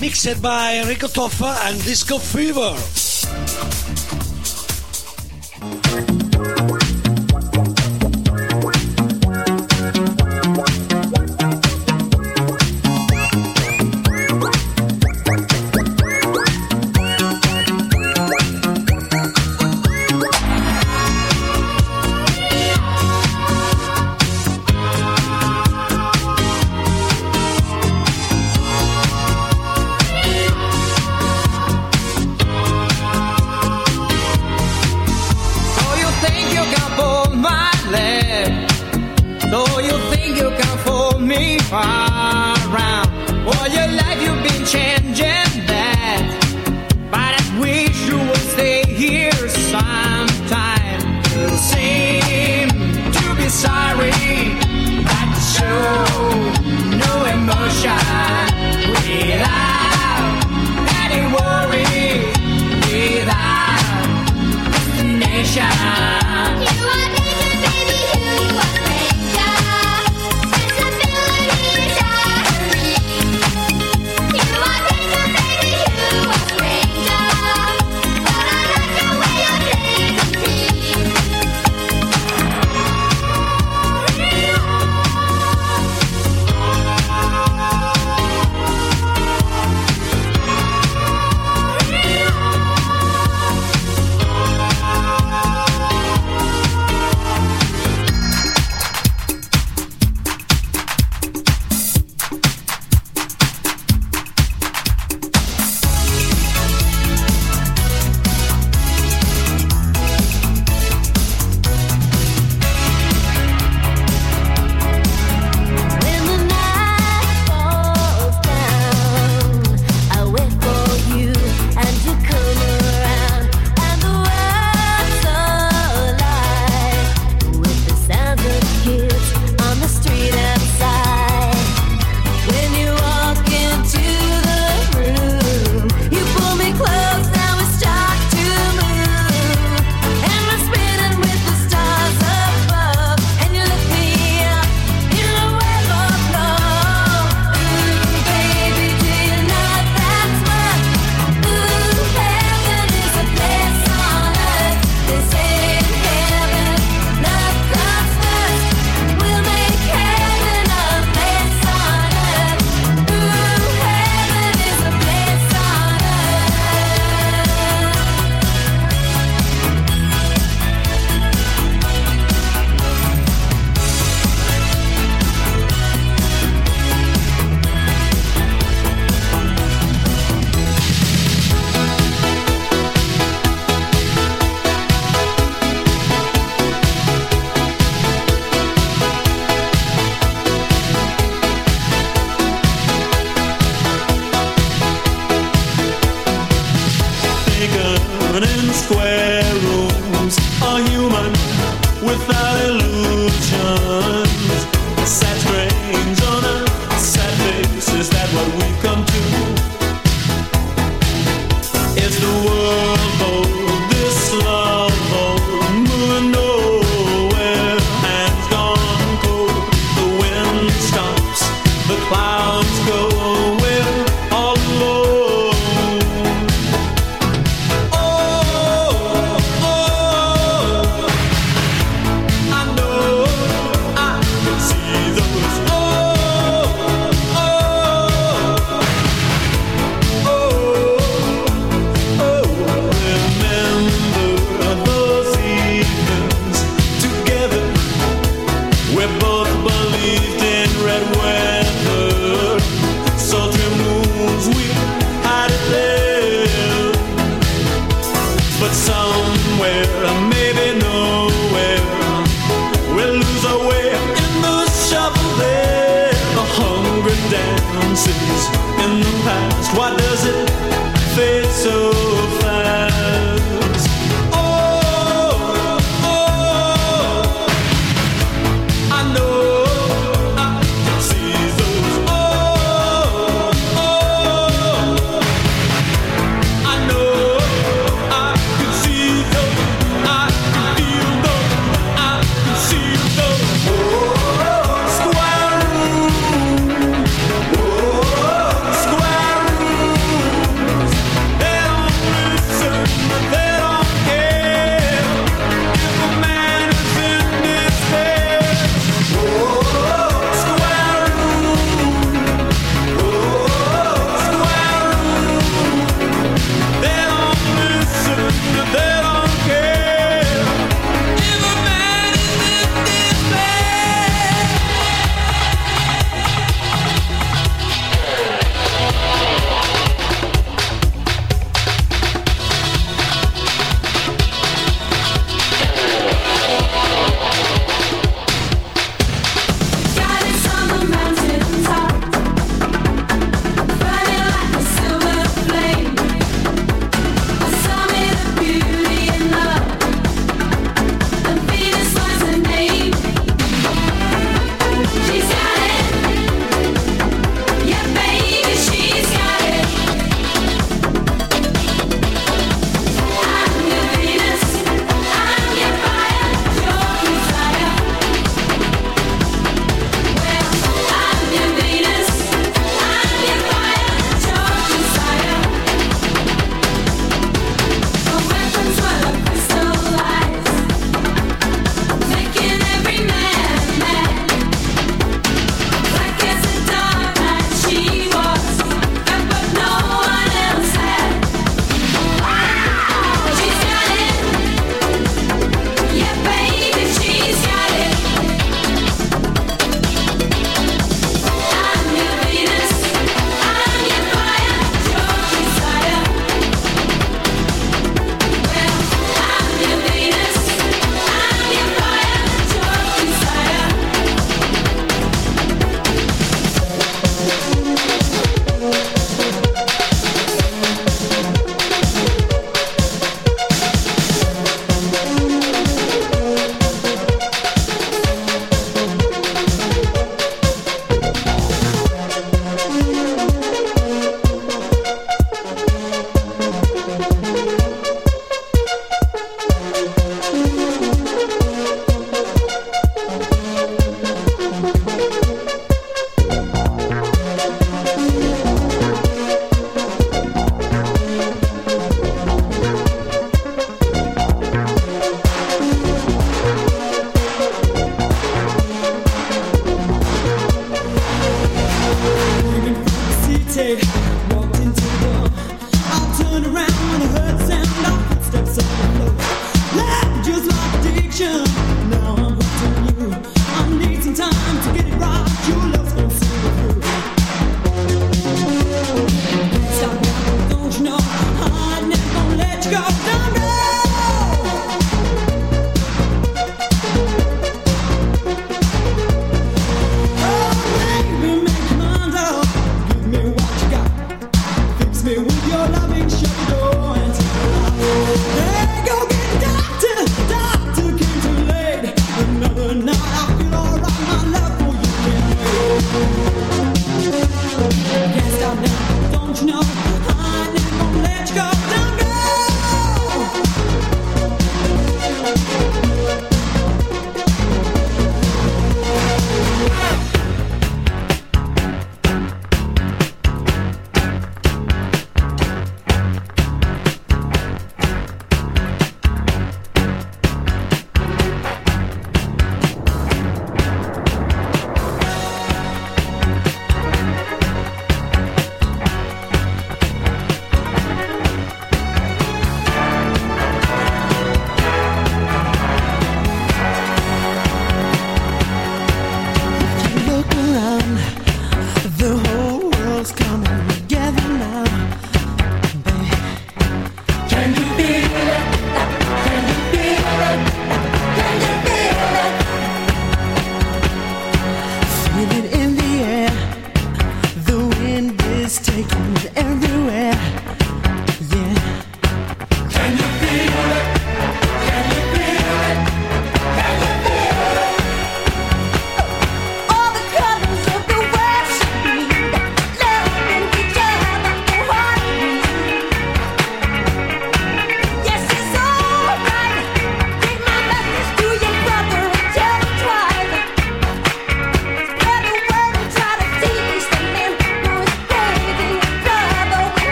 mixed by Enrico Toffa and Disco Fever. shine. but somewhere, maybe nowhere, we'll lose our way in the shuffle. there. The hungry dances in the past. Why does it fade so?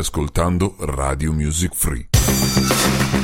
Ascoltando Radio Music Free.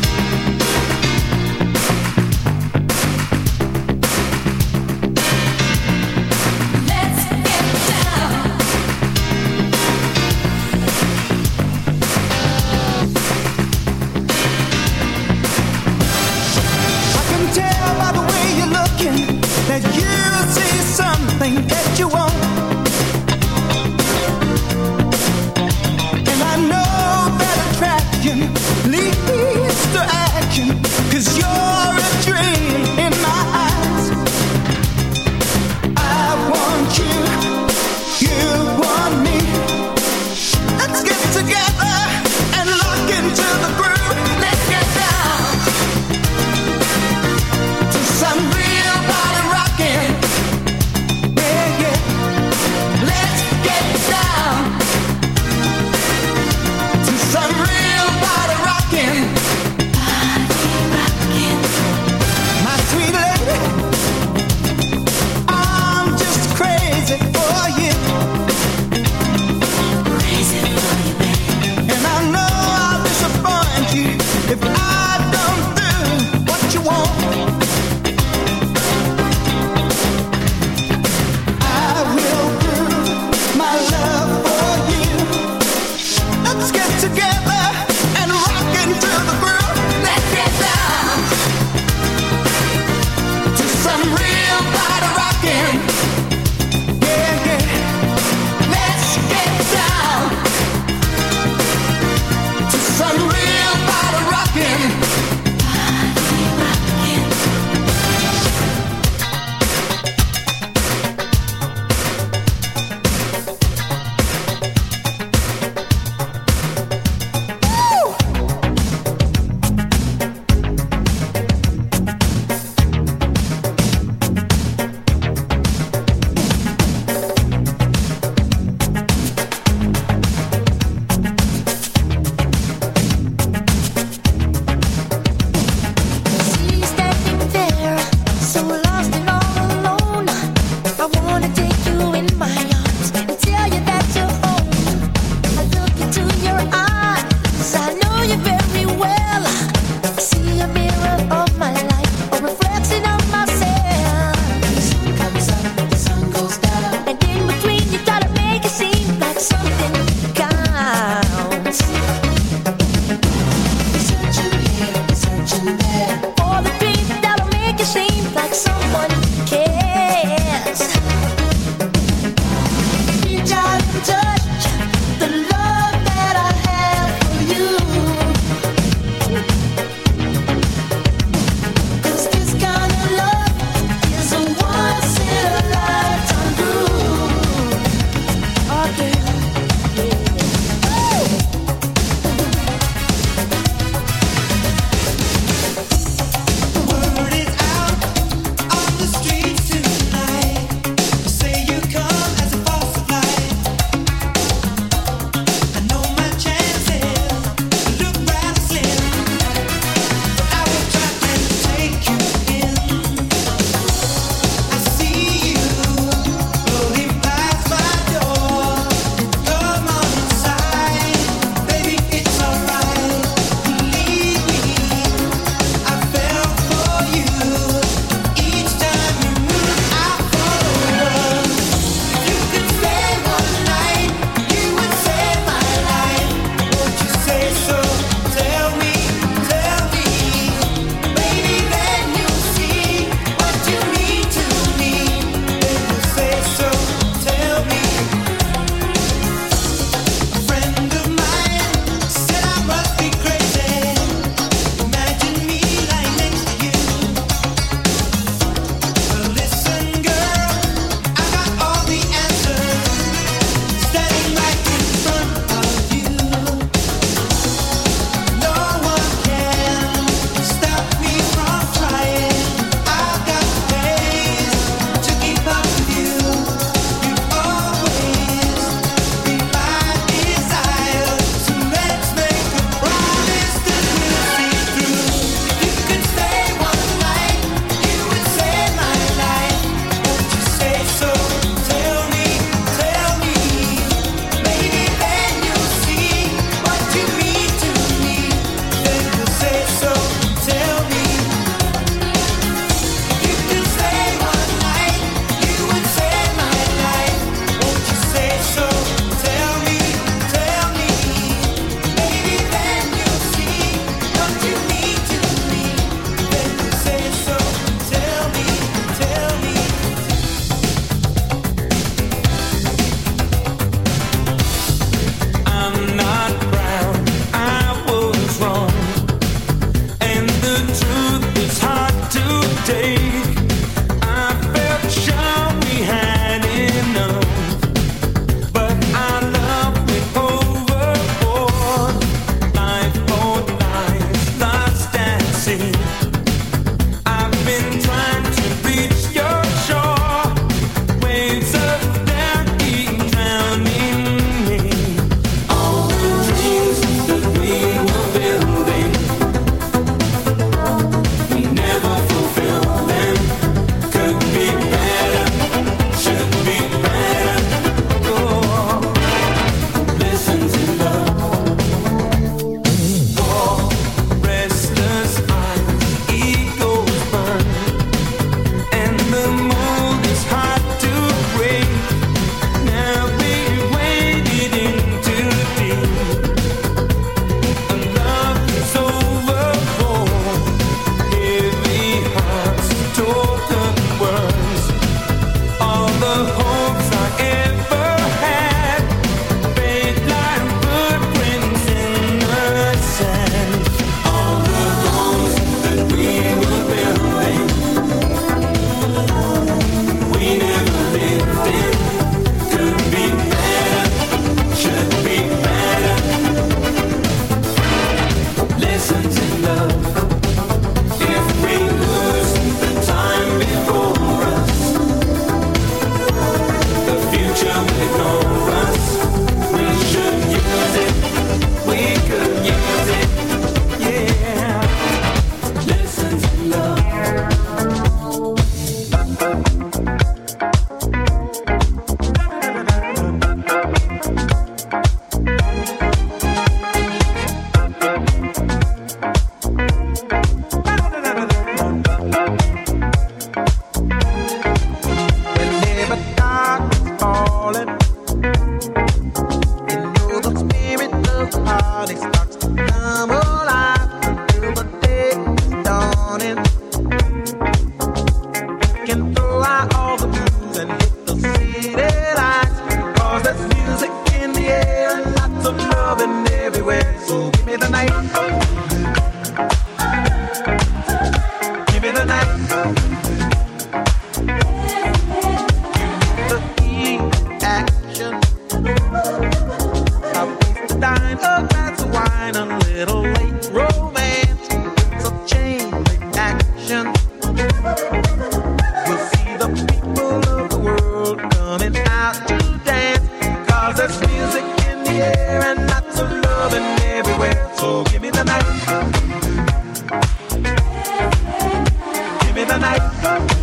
the night.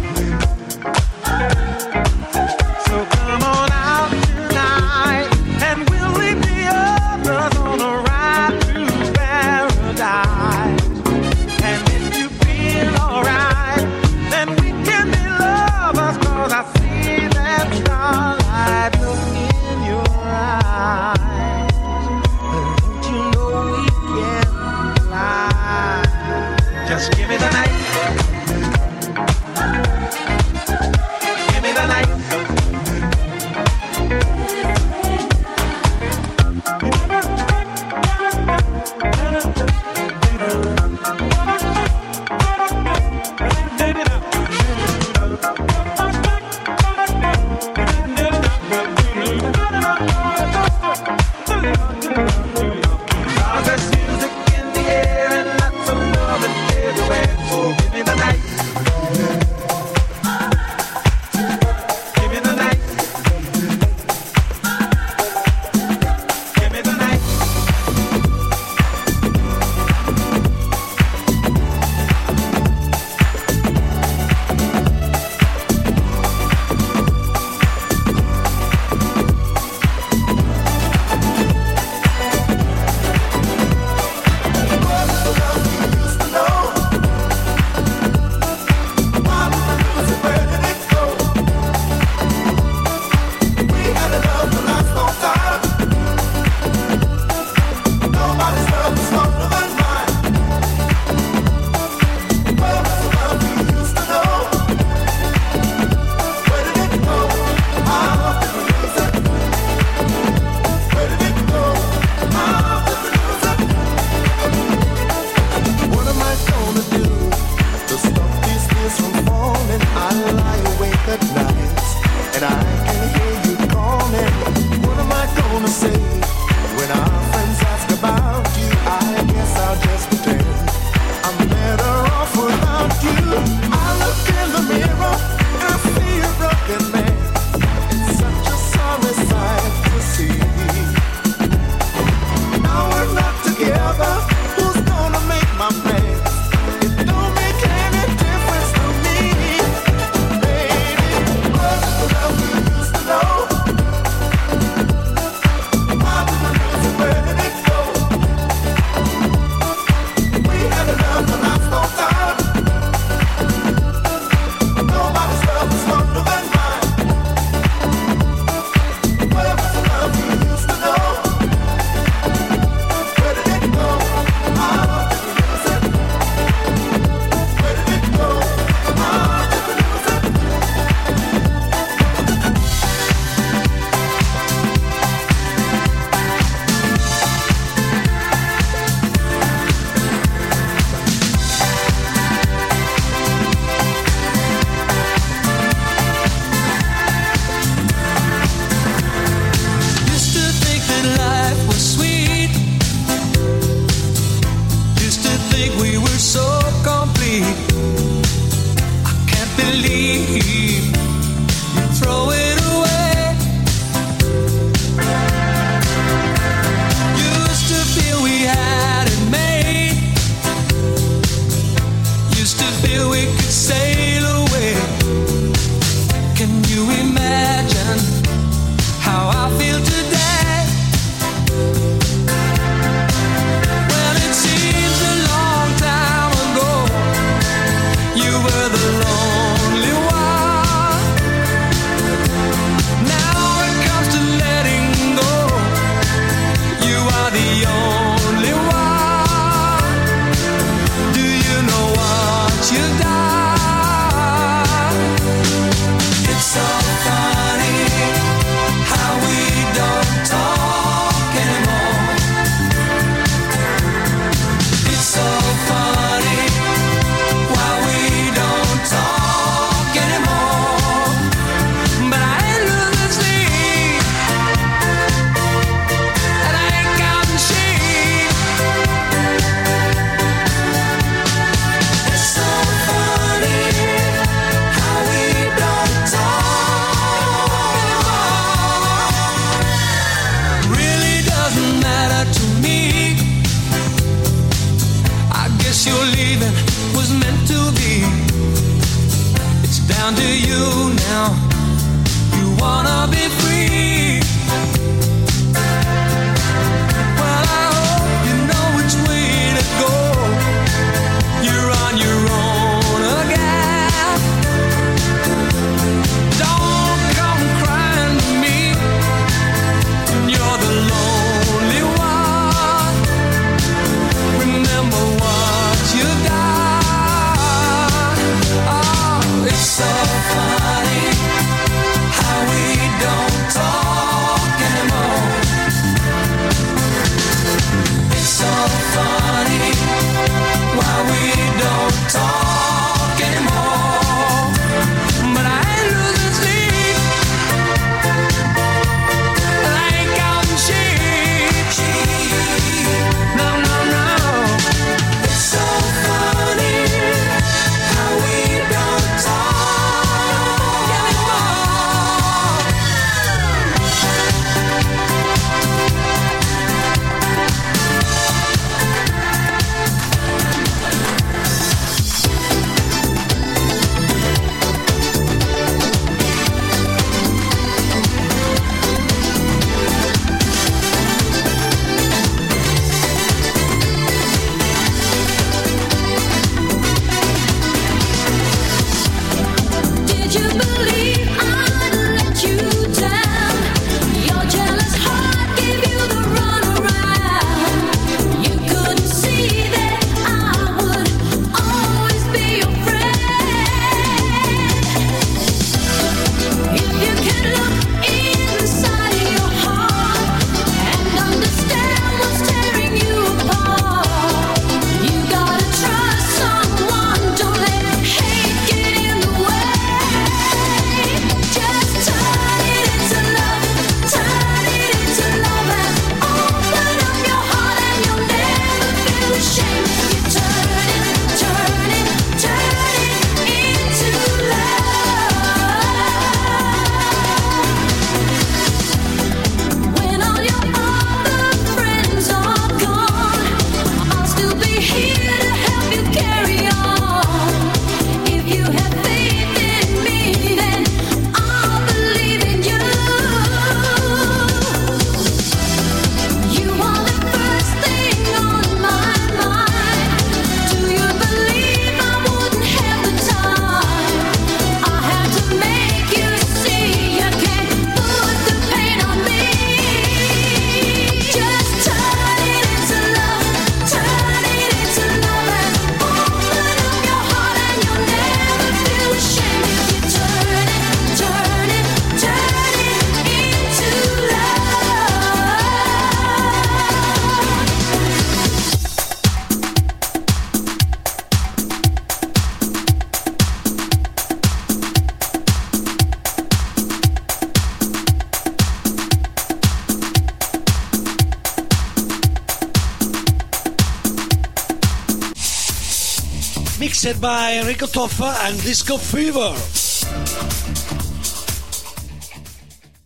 By Enrico Toffa and Disco Fever.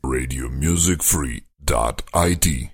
radiomusicfree.it